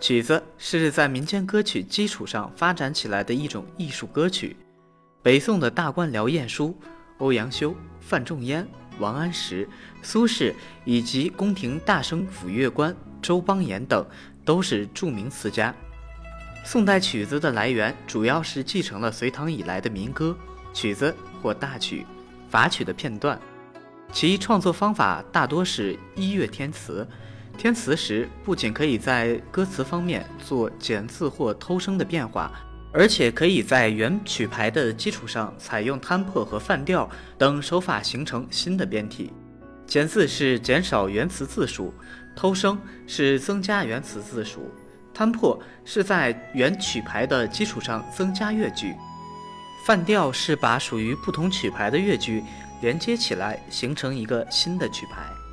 曲子是在民间歌曲基础上发展起来的一种艺术歌曲。北宋的大官僚晏殊、欧阳修、范仲淹、王安石、苏轼以及宫廷大声府乐官周邦彦等都是著名词家。宋代曲子的来源主要是继承了隋唐以来的民歌、曲子或大曲、法曲的片段，其创作方法大多是一乐填词。填词时不仅可以在歌词方面做减字或偷声的变化。而且可以在原曲牌的基础上，采用摊破和泛调等手法形成新的变体。减字是减少原词字数，偷声是增加原词字数，摊破是在原曲牌的基础上增加乐句，泛调是把属于不同曲牌的乐句连接起来，形成一个新的曲牌。